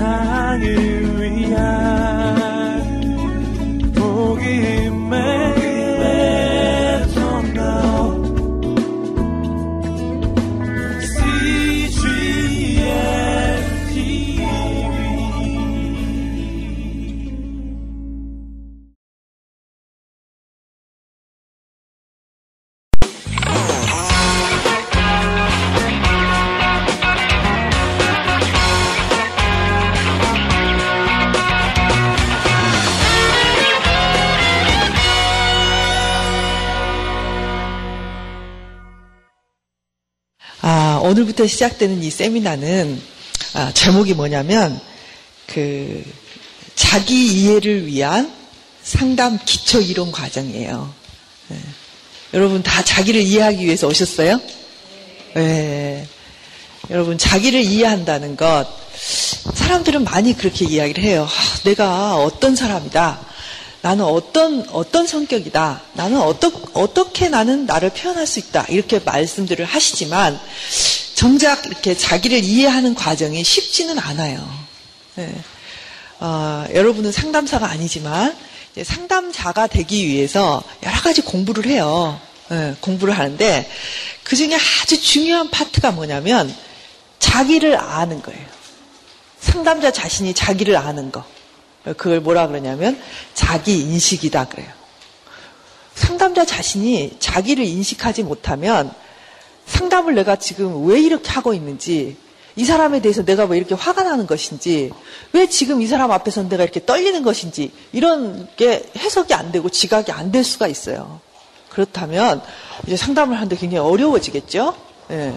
세상을 오늘부터 시작되는 이 세미나는 아, 제목이 뭐냐면 그 자기 이해를 위한 상담 기초 이론 과정이에요. 네. 여러분 다 자기를 이해하기 위해서 오셨어요? 네. 여러분 자기를 이해한다는 것 사람들은 많이 그렇게 이야기를 해요. 아, 내가 어떤 사람이다. 나는 어떤 어떤 성격이다. 나는 어떠, 어떻게 나는 나를 표현할 수 있다. 이렇게 말씀들을 하시지만 정작 이렇게 자기를 이해하는 과정이 쉽지는 않아요. 네. 어, 여러분은 상담사가 아니지만 상담자가 되기 위해서 여러 가지 공부를 해요. 네, 공부를 하는데 그 중에 아주 중요한 파트가 뭐냐면 자기를 아는 거예요. 상담자 자신이 자기를 아는 거. 그걸 뭐라 그러냐면 자기 인식이다 그래요. 상담자 자신이 자기를 인식하지 못하면 상담을 내가 지금 왜 이렇게 하고 있는지 이 사람에 대해서 내가 왜 이렇게 화가 나는 것인지 왜 지금 이 사람 앞에서 내가 이렇게 떨리는 것인지 이런 게 해석이 안 되고 지각이 안 될 수가 있어요. 그렇다면 이제 상담을 하는데 굉장히 어려워지겠죠. 예.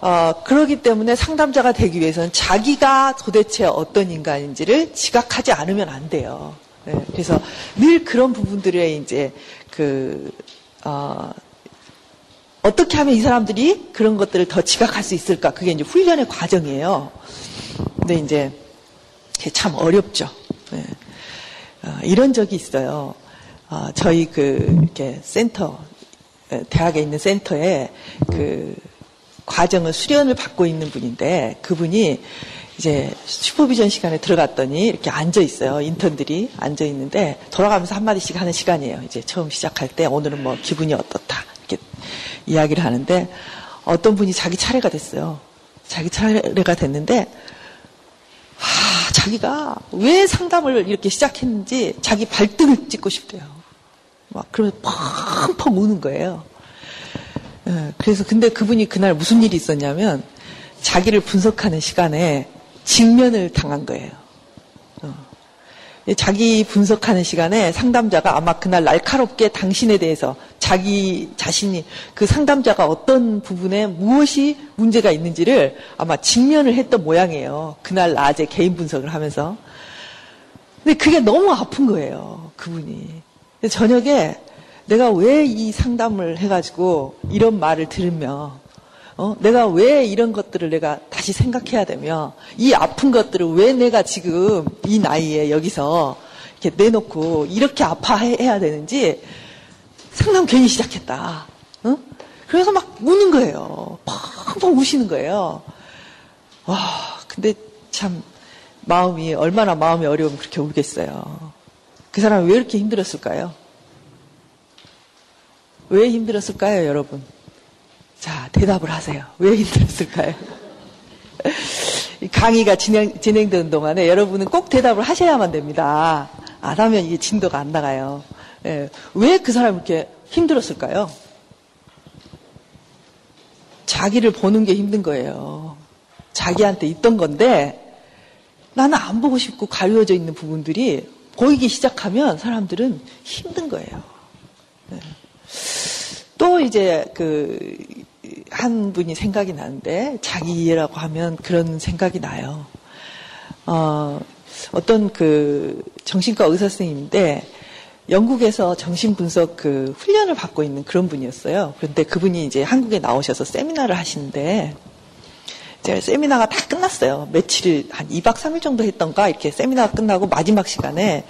어, 그러기 때문에 상담자가 되기 위해서는 자기가 도대체 어떤 인간인지를 지각하지 않으면 안 돼요. 네, 그래서 늘 그런 부분들에 이제 그, 어, 어떻게 하면 이 사람들이 그런 것들을 더 지각할 수 있을까? 그게 이제 훈련의 과정이에요. 근데 이제 참 어렵죠. 네. 어, 이런 적이 있어요. 어, 저희 그 이렇게 센터 대학에 있는 센터에 그 과정을 수련을 받고 있는 분인데 그분이 이제 슈퍼비전 시간에 들어갔더니 이렇게 앉아 있어요. 인턴들이 앉아 있는데 돌아가면서 한마디씩 하는 시간이에요. 이제 처음 시작할 때 오늘은 뭐 기분이 어떻다. 이렇게 이야기를 하는데 어떤 분이 자기 차례가 됐어요. 자기 차례가 됐는데 하, 자기가 왜 상담을 이렇게 시작했는지 자기 발등을 찍고 싶대요. 막 그러면 펑펑 우는 거예요. 예, 그래서 근데 그분이 그날 무슨 일이 있었냐면 자기를 분석하는 시간에 직면을 당한 거예요. 어. 자기 분석하는 시간에 상담자가 아마 그날 날카롭게 당신에 대해서 자기 자신이 그 상담자가 어떤 부분에 무엇이 문제가 있는지를 아마 직면을 했던 모양이에요. 그날 낮에 개인 분석을 하면서. 근데 그게 너무 아픈 거예요. 그분이. 저녁에 내가 왜 이 상담을 해가지고 이런 말을 들으며 어? 내가 왜 이런 것들을 내가 다시 생각해야 되며 이 아픈 것들을 왜 내가 지금 이 나이에 여기서 이렇게 내놓고 이렇게 아파해야 되는지 상담 괜히 시작했다. 어? 그래서 막 우는 거예요. 펑펑 우시는 거예요. 와, 근데 참 마음이 얼마나 마음이 어려우면 그렇게 울겠어요. 그 사람이 왜 이렇게 힘들었을까요? 왜 힘들었을까요, 여러분? 자, 대답을 하세요. 왜 힘들었을까요? 강의가 진행, 진행되는 동안에 여러분은 꼭 대답을 하셔야만 됩니다. 안 하면 이게 진도가 안 나가요. 예, 왜 그 사람이 이렇게 힘들었을까요? 자기를 보는 게 힘든 거예요. 자기한테 있던 건데 나는 안 보고 싶고 가려져 있는 부분들이 보이기 시작하면 사람들은 힘든 거예요. 네. 또 이제 그 한 분이 생각이 나는데 자기 이해라고 하면 그런 생각이 나요. 어, 어떤 그 정신과 의사 선생님인데 영국에서 정신분석 그 훈련을 받고 있는 그런 분이었어요. 그런데 그분이 이제 한국에 나오셔서 세미나를 하시는데 제가 세미나가 다 끝났어요. 며칠 한 2박 3일 정도 했던가 이렇게 세미나가 끝나고 마지막 시간에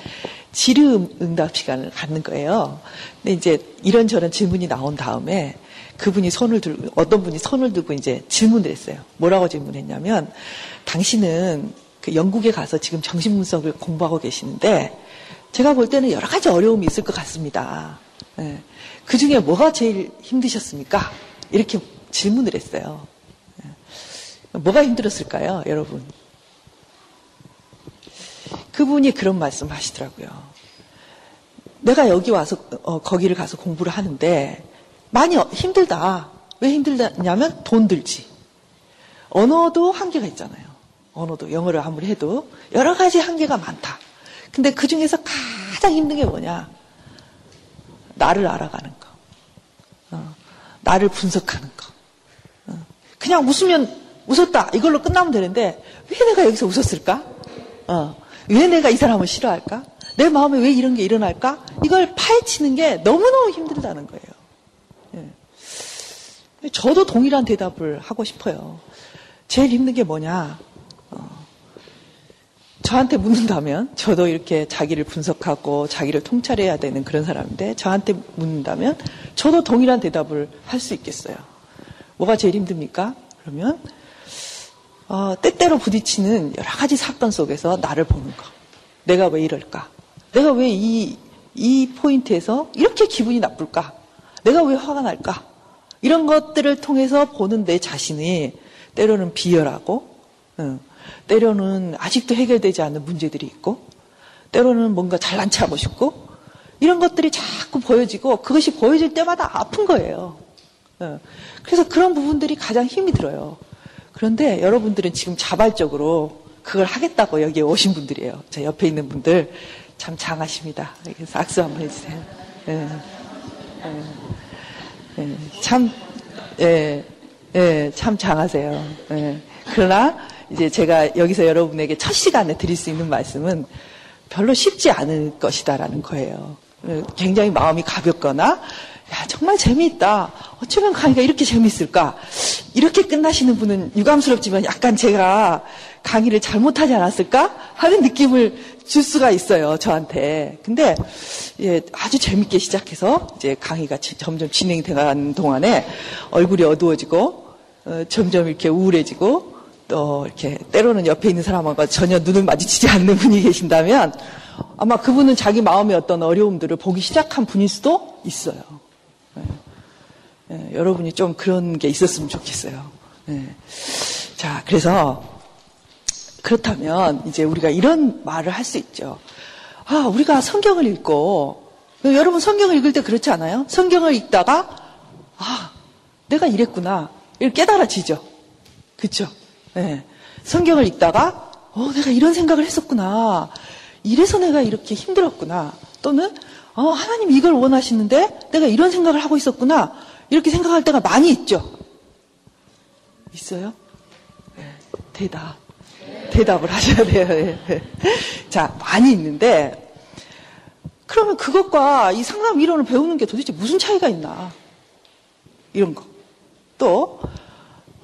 지름 응답 시간을 갖는 거예요. 근데 이제 이런저런 질문이 나온 다음에 그분이 손을 들고 어떤 분이 손을 들고 이제 질문을 했어요. 뭐라고 질문했냐면 당신은 그 영국에 가서 지금 정신분석을 공부하고 계시는데 제가 볼 때는 여러 가지 어려움이 있을 것 같습니다. 예. 그 중에 뭐가 제일 힘드셨습니까? 이렇게 질문을 했어요. 예. 뭐가 힘들었을까요, 여러분? 그분이 그런 말씀 하시더라고요. 내가 여기 와서, 어, 거기를 가서 공부를 하는데 많이 힘들다. 왜 힘들냐면 돈 들지. 언어도 한계가 있잖아요. 언어도 영어를 아무리 해도 여러 가지 한계가 많다. 근데 그 중에서 가장 힘든 게 뭐냐? 나를 알아가는 거. 어, 나를 분석하는 거. 어, 그냥 웃으면 웃었다. 이걸로 끝나면 되는데 왜 내가 여기서 웃었을까? 어, 왜 내가 이 사람을 싫어할까? 내 마음에 왜 이런 게 일어날까? 이걸 파헤치는 게 너무너무 힘들다는 거예요. 예. 저도 동일한 대답을 하고 싶어요. 제일 힘든 게 뭐냐? 어, 저한테 묻는다면, 저도 이렇게 자기를 분석하고 자기를 통찰해야 되는 그런 사람인데, 저한테 묻는다면, 저도 동일한 대답을 할 수 있겠어요. 뭐가 제일 힘듭니까? 그러면, 어, 때때로 부딪히는 여러 가지 사건 속에서 나를 보는 거. 내가 왜 이럴까? 내가 왜 이, 이 포인트에서 이렇게 기분이 나쁠까? 내가 왜 화가 날까? 이런 것들을 통해서 보는 내 자신이 때로는 비열하고, 응. 때로는 아직도 해결되지 않는 문제들이 있고, 때로는 뭔가 잘난 체하고 싶고, 이런 것들이 자꾸 보여지고, 그것이 보여질 때마다 아픈 거예요. 응. 그래서 그런 부분들이 가장 힘이 들어요. 그런데 여러분들은 지금 자발적으로 그걸 하겠다고 여기에 오신 분들이에요. 제 옆에 있는 분들 참 장하십니다. 그래서 악수 한번 해주세요. 예. 예. 예. 참, 예, 예, 참 장하세요. 예. 그러나 이제 제가 여기서 여러분에게 첫 시간에 드릴 수 있는 말씀은 별로 쉽지 않을 것이다라는 거예요. 예, 굉장히 마음이 가볍거나 야, 정말 재미있다. 어쩌면 강의가 이렇게 재미있을까? 이렇게 끝나시는 분은 유감스럽지만 약간 제가 강의를 잘못하지 않았을까? 하는 느낌을 줄 수가 있어요, 저한테. 근데, 예, 아주 재밌게 시작해서 이제 강의가 점점 진행돼 가는 동안에 얼굴이 어두워지고, 어, 점점 이렇게 우울해지고, 또 이렇게 때로는 옆에 있는 사람하고 전혀 눈을 마주치지 않는 분이 계신다면 아마 그분은 자기 마음의 어떤 어려움들을 보기 시작한 분일 수도 있어요. 예. 예, 여러분이 좀 그런 게 있었으면 좋겠어요. 예. 자, 그래서 그렇다면 이제 우리가 이런 말을 할 수 있죠. 아, 우리가 성경을 읽고 여러분 성경을 읽을 때 그렇지 않아요? 성경을 읽다가 아, 내가 이랬구나. 이렇게 깨달아지죠. 그렇죠? 네. 성경을 읽다가 어, 내가 이런 생각을 했었구나. 이래서 내가 이렇게 힘들었구나. 또는 어, 하나님 이걸 원하시는데 내가 이런 생각을 하고 있었구나. 이렇게 생각할 때가 많이 있죠. 있어요? 네. 대답. 대답을 하셔야 돼요. 네. 자, 많이 있는데 그러면 그것과 이 상담 이론을 배우는 게 도대체 무슨 차이가 있나? 이런 거. 또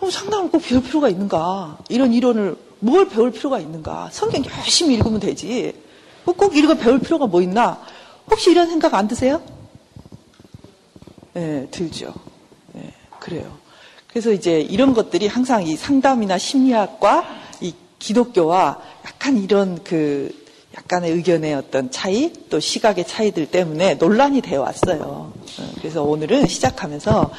어, 상담을 꼭 배울 필요가 있는가? 이런 이론을 뭘 배울 필요가 있는가? 성경 열심히 읽으면 되지. 꼭거 배울 필요가 뭐 있나? 혹시 이런 생각 안 드세요? 네, 들죠. 네, 그래요. 그래서 이제 이런 것들이 항상 이 상담이나 심리학과 이 기독교와 약간 이런 그 약간의 의견의 어떤 차이 또 시각의 차이들 때문에 논란이 되어 왔어요. 어, 그래서 오늘은 시작하면서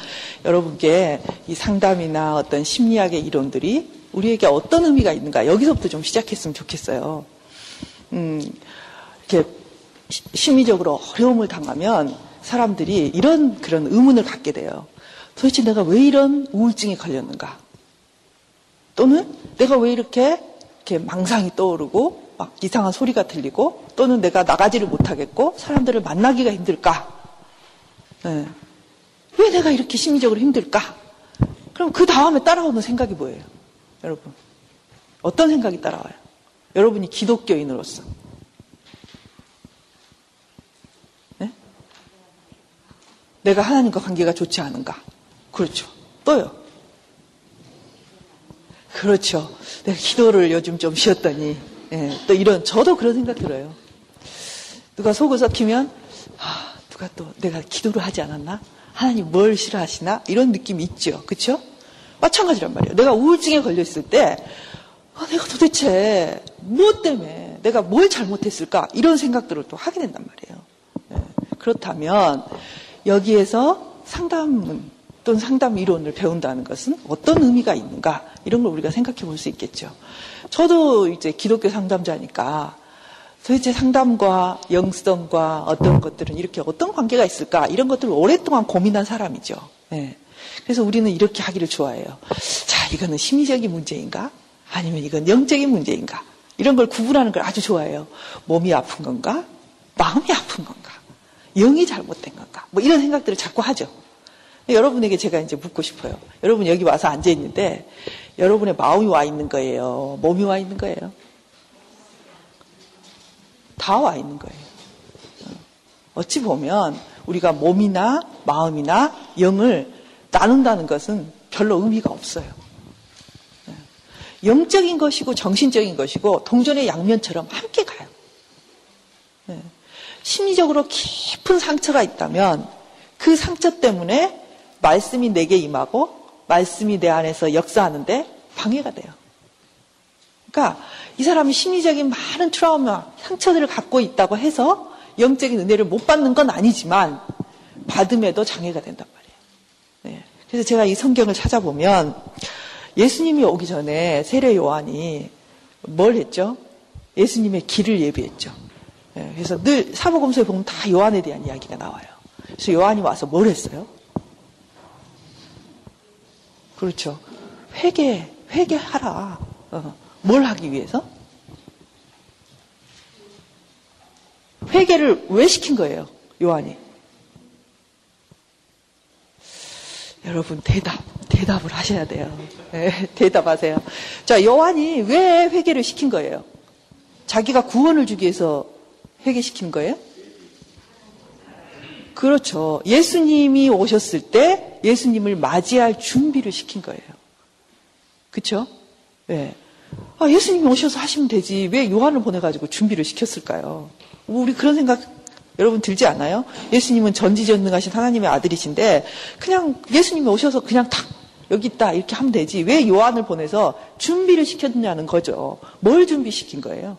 여러분께 이 상담이나 어떤 심리학의 이론들이 우리에게 어떤 의미가 있는가 여기서부터 좀 시작했으면 좋겠어요. 음, 이렇게 심리적으로 어려움을 당하면 사람들이 이런 그런 의문을 갖게 돼요. 도대체 내가 왜 이런 우울증에 걸렸는가? 또는 내가 왜 이렇게 이렇게 망상이 떠오르고 막 이상한 소리가 들리고 또는 내가 나가지를 못하겠고 사람들을 만나기가 힘들까? 네. 왜 내가 이렇게 심리적으로 힘들까? 그럼 그 다음에 따라오는 생각이 뭐예요? 여러분. 어떤 생각이 따라와요? 여러분이 기독교인으로서. 내가 하나님과 관계가 좋지 않은가? 그렇죠. 또요. 그렇죠. 내가 기도를 요즘 좀 쉬었더니 예, 또 이런 저도 그런 생각 들어요. 누가 속을 썩히면 아, 누가 또 내가 기도를 하지 않았나? 하나님 뭘 싫어하시나? 이런 느낌이 있죠. 그렇죠? 마찬가지란 말이에요. 내가 우울증에 걸려 있을 때 아, 내가 도대체 무엇 때문에 내가 뭘 잘못했을까 이런 생각들을 또 하게 된단 말이에요. 예. 그렇다면 여기에서 상담 또는 상담 이론을 배운다는 것은 어떤 의미가 있는가 이런 걸 우리가 생각해 볼 수 있겠죠. 저도 이제 기독교 상담자니까 도대체 상담과 영성과 어떤 것들은 이렇게 어떤 관계가 있을까 이런 것들을 오랫동안 고민한 사람이죠. 네. 그래서 우리는 이렇게 하기를 좋아해요. 자, 이거는 심리적인 문제인가? 아니면 이건 영적인 문제인가? 이런 걸 구분하는 걸 아주 좋아해요. 몸이 아픈 건가? 마음이 아픈 건가? 영이 잘못된 건가? 뭐 이런 생각들을 자꾸 하죠. 여러분에게 제가 이제 묻고 싶어요. 여러분 여기 와서 앉아 있는데 여러분의 마음이 와 있는 거예요. 몸이 와 있는 거예요. 다 와 있는 거예요. 어찌 보면 우리가 몸이나 마음이나 영을 나눈다는 것은 별로 의미가 없어요. 영적인 것이고 정신적인 것이고 동전의 양면처럼 함께 가요. 심리적으로 깊은 상처가 있다면 그 상처 때문에 말씀이 내게 임하고 말씀이 내 안에서 역사하는데 방해가 돼요. 그러니까 이 사람이 심리적인 많은 트라우마, 상처들을 갖고 있다고 해서 영적인 은혜를 못 받는 건 아니지만 받음에도 장애가 된단 말이에요. 네. 그래서 제가 이 성경을 찾아보면 예수님이 오기 전에 세례 요한이 뭘 했죠? 예수님의 길을 예비했죠. 네. 그래서 늘 사복음서에 보면 다 요한에 대한 이야기가 나와요. 그래서 요한이 와서 뭘 했어요? 그렇죠. 회개, 회개하라. 어. 뭘 하기 위해서? 회개를 왜 시킨 거예요? 요한이. 여러분 대답, 대답을 하셔야 돼요. 네, 대답하세요. 자, 요한이 왜 회개를 시킨 거예요? 자기가 구원을 주기 위해서 회개시킨 거예요? 그렇죠. 예수님이 오셨을 때 예수님을 맞이할 준비를 시킨 거예요. 그렇죠? 네. 아, 예수님이 오셔서 하시면 되지. 왜 요한을 보내가지고 준비를 시켰을까요? 우리 그런 생각 여러분 들지 않아요? 예수님은 전지전능하신 하나님의 아들이신데 그냥 예수님이 오셔서 그냥 탁 여기 있다 이렇게 하면 되지. 왜 요한을 보내서 준비를 시켰냐는 거죠. 뭘 준비시킨 거예요?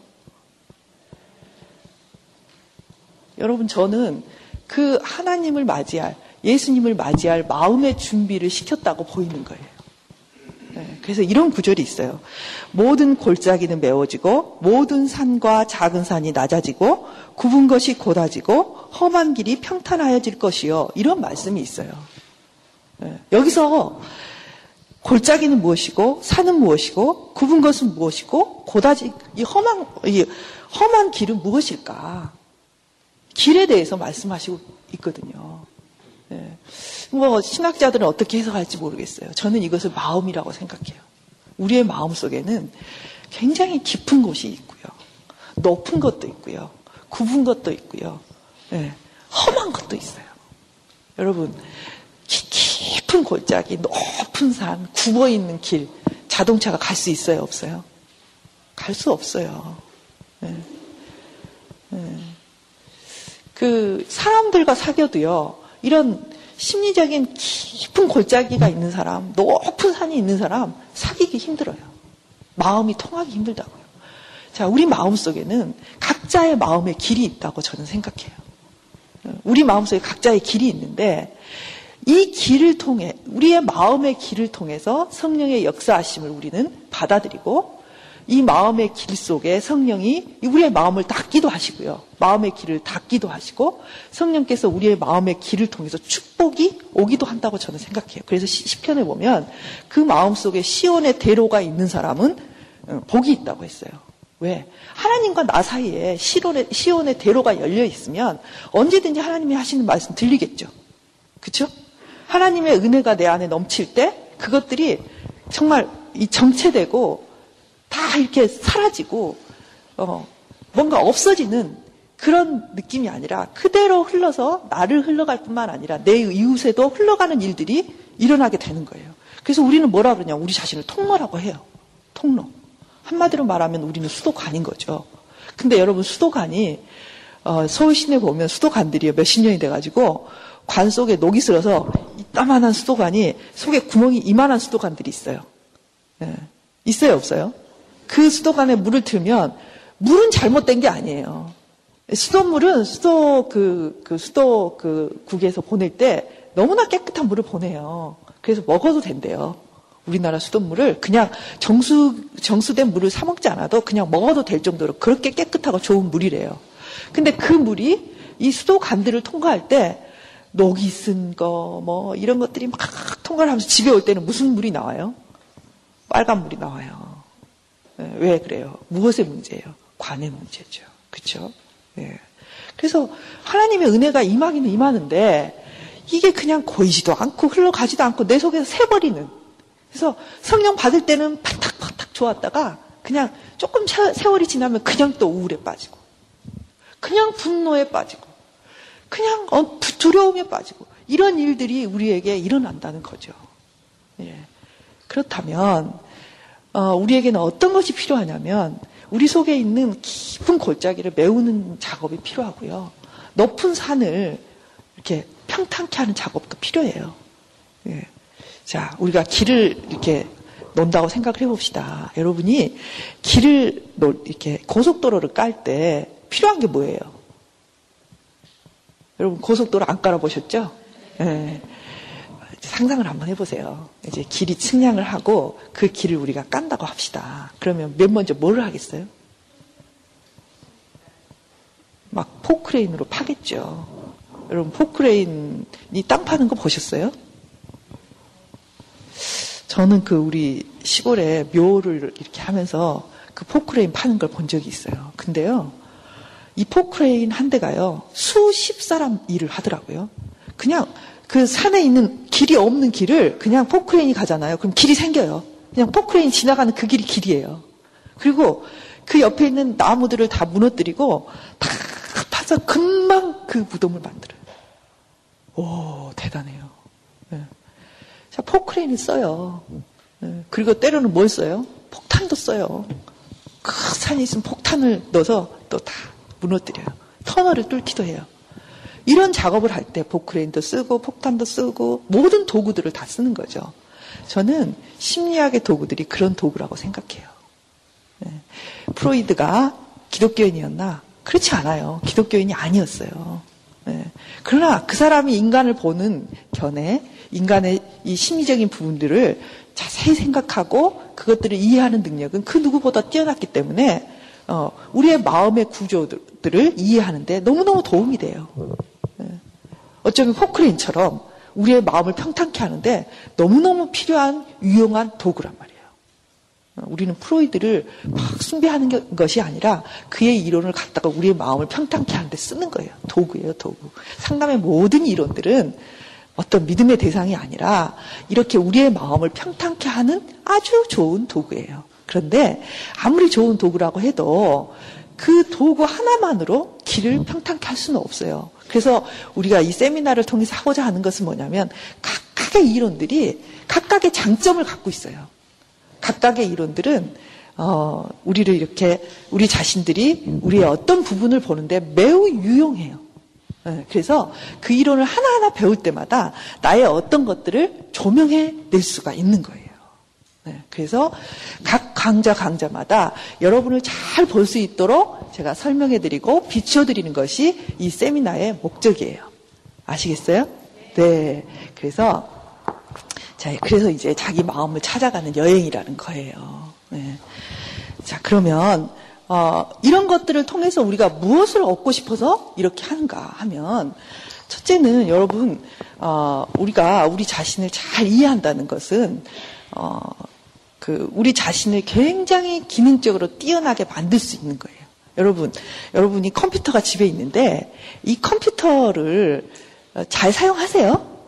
여러분 저는 그 하나님을 맞이할, 예수님을 맞이할 마음의 준비를 시켰다고 보이는 거예요. 네, 그래서 이런 구절이 있어요. 모든 골짜기는 메워지고 모든 산과 작은 산이 낮아지고 굽은 것이 곧아지고 험한 길이 평탄하여질 것이요. 이런 말씀이 있어요. 네, 여기서 골짜기는 무엇이고 산은 무엇이고 굽은 것은 무엇이고 곧아지 이 험한 이 험한 길은 무엇일까? 길에 대해서 말씀하시고 있거든요. 네. 뭐 신학자들은 어떻게 해석할지 모르겠어요. 저는 이것을 마음이라고 생각해요. 우리의 마음 속에는 굉장히 깊은 곳이 있고요. 높은 것도 있고요. 굽은 것도 있고요. 네. 험한 것도 있어요. 여러분, 깊은 골짜기, 높은 산, 굽어 있는 길, 자동차가 갈 수 있어요? 없어요? 갈 수 없어요. 네. 네. 그 사람들과 사귀어도요, 이런 심리적인 깊은 골짜기가 있는 사람, 높은 산이 있는 사람, 사귀기 힘들어요. 마음이 통하기 힘들다고요. 자, 우리 마음 속에는 각자의 마음의 길이 있다고 저는 생각해요. 우리 마음 속에 각자의 길이 있는데, 이 길을 통해, 우리의 마음의 길을 통해서 성령의 역사하심을 우리는 받아들이고, 이 마음의 길 속에 성령이 우리의 마음을 닫기도 하시고요. 마음의 길을 닫기도 하시고 성령께서 우리의 마음의 길을 통해서 축복이 오기도 한다고 저는 생각해요. 그래서 시편에 보면 그 마음 속에 시온의 대로가 있는 사람은 어, 복이 있다고 했어요. 왜? 하나님과 나 사이에 시온의, 시온의 대로가 열려 있으면 언제든지 하나님이 하시는 말씀 들리겠죠. 그렇죠? 하나님의 은혜가 내 안에 넘칠 때 그것들이 정말 이 정체되고 다 이렇게 사라지고 어, 뭔가 없어지는 그런 느낌이 아니라 그대로 흘러서 나를 흘러갈 뿐만 아니라 내 이웃에도 흘러가는 일들이 일어나게 되는 거예요. 그래서 우리는 뭐라 그러냐? 우리 자신을 통로라고 해요. 통로. 한마디로 말하면 우리는 수도관인 거죠. 근데 여러분 수도관이 어, 서울 시내 보면 수도관들이 몇십 년이 돼가지고 관 속에 녹이 슬어서 이따만한 수도관이 속에 구멍이 이만한 수도관들이 있어요. 네. 있어요 없어요? 그 수도관에 물을 틀면 물은 잘못된 게 아니에요. 수돗물은 수도 그, 그 수도 그 국에서 보낼 때 너무나 깨끗한 물을 보내요. 그래서 먹어도 된대요. 우리나라 수돗물을 그냥 정수, 정수된 물을 사 먹지 않아도 그냥 먹어도 될 정도로 그렇게 깨끗하고 좋은 물이래요. 근데 그 물이 이 수도관들을 통과할 때 녹이 쓴 거, 뭐, 이런 것들이 막 통과를 하면서 집에 올 때는 무슨 물이 나와요? 빨간 물이 나와요. 네, 왜 그래요? 무엇의 문제예요? 관의 문제죠. 그쵸? 예. 그래서 하나님의 은혜가 임하기는 임하는데 이게 그냥 고이지도 않고 흘러가지도 않고 내 속에서 새버리는. 그래서 성령 받을 때는 팍탁팍탁 좋았다가 그냥 조금 세월이 지나면 그냥 또 우울에 빠지고 그냥 분노에 빠지고 그냥 어, 두려움에 빠지고 이런 일들이 우리에게 일어난다는 거죠. 예. 그렇다면 어, 우리에게는 어떤 것이 필요하냐면 우리 속에 있는 깊은 골짜기를 메우는 작업이 필요하고요. 높은 산을 이렇게 평탄케 하는 작업도 필요해요. 예. 자, 우리가 길을 이렇게 논다고 생각을 해봅시다. 여러분이 길을 이렇게 고속도로를 깔 때 필요한 게 뭐예요? 여러분 고속도로 안 깔아보셨죠? 예. 상상을 한번 해보세요. 이제 길이 측량을 하고 그 길을 우리가 깐다고 합시다. 그러면 맨 먼저 뭐를 하겠어요? 막 포크레인으로 파겠죠. 여러분 포크레인이 땅 파는 거 보셨어요? 저는 그 우리 시골에 묘를 이렇게 하면서 그 포크레인 파는 걸 본 적이 있어요. 근데요, 이 포크레인 한 대가요, 수십 사람 일을 하더라고요. 그냥 그 산에 있는 길이 없는 길을 그냥 포크레인이 가잖아요. 그럼 길이 생겨요. 그냥 포크레인 지나가는 그 길이 길이에요. 그리고 그 옆에 있는 나무들을 다 무너뜨리고 다 파서 금방 그 무덤을 만들어요. 오, 대단해요. 네. 자, 포크레인을 써요. 네. 그리고 때로는 뭘 써요? 폭탄도 써요. 그 산이 있으면 폭탄을 넣어서 또 다 무너뜨려요. 터널을 뚫기도 해요. 이런 작업을 할때 포크레인도 쓰고 폭탄도 쓰고 모든 도구들을 다 쓰는 거죠. 저는 심리학의 도구들이 그런 도구라고 생각해요. 네. 프로이드가 기독교인이었나? 그렇지 않아요. 기독교인이 아니었어요. 네. 그러나 그 사람이 인간을 보는 견해, 인간의 이 심리적인 부분들을 자세히 생각하고 그것들을 이해하는 능력은 그 누구보다 뛰어났기 때문에 어, 우리의 마음의 구조들을 이해하는데 너무너무 도움이 돼요. 어쩌면 포크레인처럼 우리의 마음을 평탄케 하는데 너무너무 필요한 유용한 도구란 말이에요. 우리는 프로이드를 막 숭배하는 것이 아니라 그의 이론을 갖다가 우리의 마음을 평탄케 하는데 쓰는 거예요. 도구예요, 도구. 상담의 모든 이론들은 어떤 믿음의 대상이 아니라 이렇게 우리의 마음을 평탄케 하는 아주 좋은 도구예요. 그런데 아무리 좋은 도구라고 해도 그 도구 하나만으로 길을 평탄케 할 수는 없어요. 그래서 우리가 이 세미나를 통해서 하고자 하는 것은 뭐냐면 각각의 이론들이 각각의 장점을 갖고 있어요. 각각의 이론들은 어, 우리를 이렇게 우리 자신들이 우리의 어떤 부분을 보는데 매우 유용해요. 네, 그래서 그 이론을 하나하나 배울 때마다 나의 어떤 것들을 조명해 낼 수가 있는 거예요. 네, 그래서 각 강좌 강좌마다 여러분을 잘 볼 수 있도록 제가 설명해 드리고 비추어 드리는 것이 이 세미나의 목적이에요. 아시겠어요? 네. 그래서 자, 그래서 이제 자기 마음을 찾아가는 여행이라는 거예요. 네. 자, 그러면 어, 이런 것들을 통해서 우리가 무엇을 얻고 싶어서 이렇게 하는가 하면 첫째는 여러분 어, 우리가 우리 자신을 잘 이해한다는 것은 어, 그 우리 자신을 굉장히 기능적으로 뛰어나게 만들 수 있는 거예요. 여러분, 여러분이 컴퓨터가 집에 있는데 이 컴퓨터를 잘 사용하세요?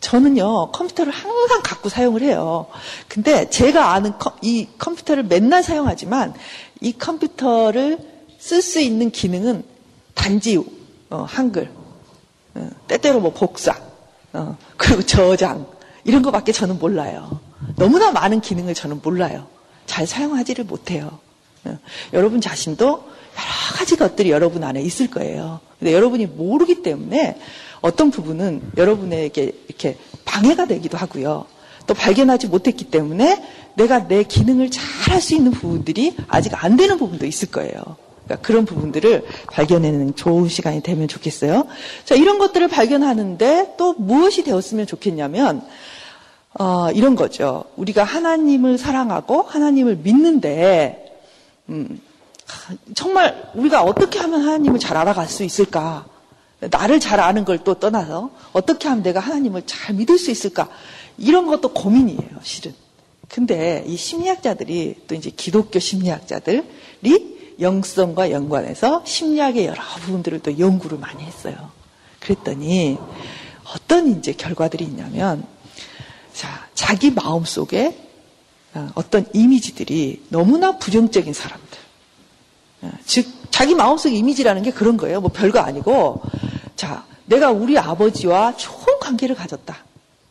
저는요, 컴퓨터를 항상 갖고 사용을 해요. 근데 제가 아는 이 컴퓨터를 맨날 사용하지만 이 컴퓨터를 쓸 수 있는 기능은 단지 어, 한글, 어, 때때로 뭐 복사, 어, 그리고 저장, 이런 것밖에 저는 몰라요. 너무나 많은 기능을 저는 몰라요. 잘 사용하지를 못해요. 어, 여러분 자신도 여러 가지 것들이 여러분 안에 있을 거예요. 근데 여러분이 모르기 때문에 어떤 부분은 여러분에게 이렇게 방해가 되기도 하고요. 또 발견하지 못했기 때문에 내가 내 기능을 잘 할 수 있는 부분들이 아직 안 되는 부분도 있을 거예요. 그러니까 그런 부분들을 발견하는 좋은 시간이 되면 좋겠어요. 자, 이런 것들을 발견하는데 또 무엇이 되었으면 좋겠냐면, 어, 이런 거죠. 우리가 하나님을 사랑하고 하나님을 믿는데, 음, 정말 우리가 어떻게 하면 하나님을 잘 알아갈 수 있을까? 나를 잘 아는 걸 또 떠나서 어떻게 하면 내가 하나님을 잘 믿을 수 있을까? 이런 것도 고민이에요, 실은. 근데 이 심리학자들이 또 이제 기독교 심리학자들이 영성과 연관해서 심리학의 여러 부분들을 또 연구를 많이 했어요. 그랬더니 어떤 이제 결과들이 있냐면 자, 자기 마음 속에 어, 어떤 이미지들이 너무나 부정적인 사람들. 어, 즉, 자기 마음속 이미지라는 게 그런 거예요. 뭐 별거 아니고, 자, 내가 우리 아버지와 좋은 관계를 가졌다.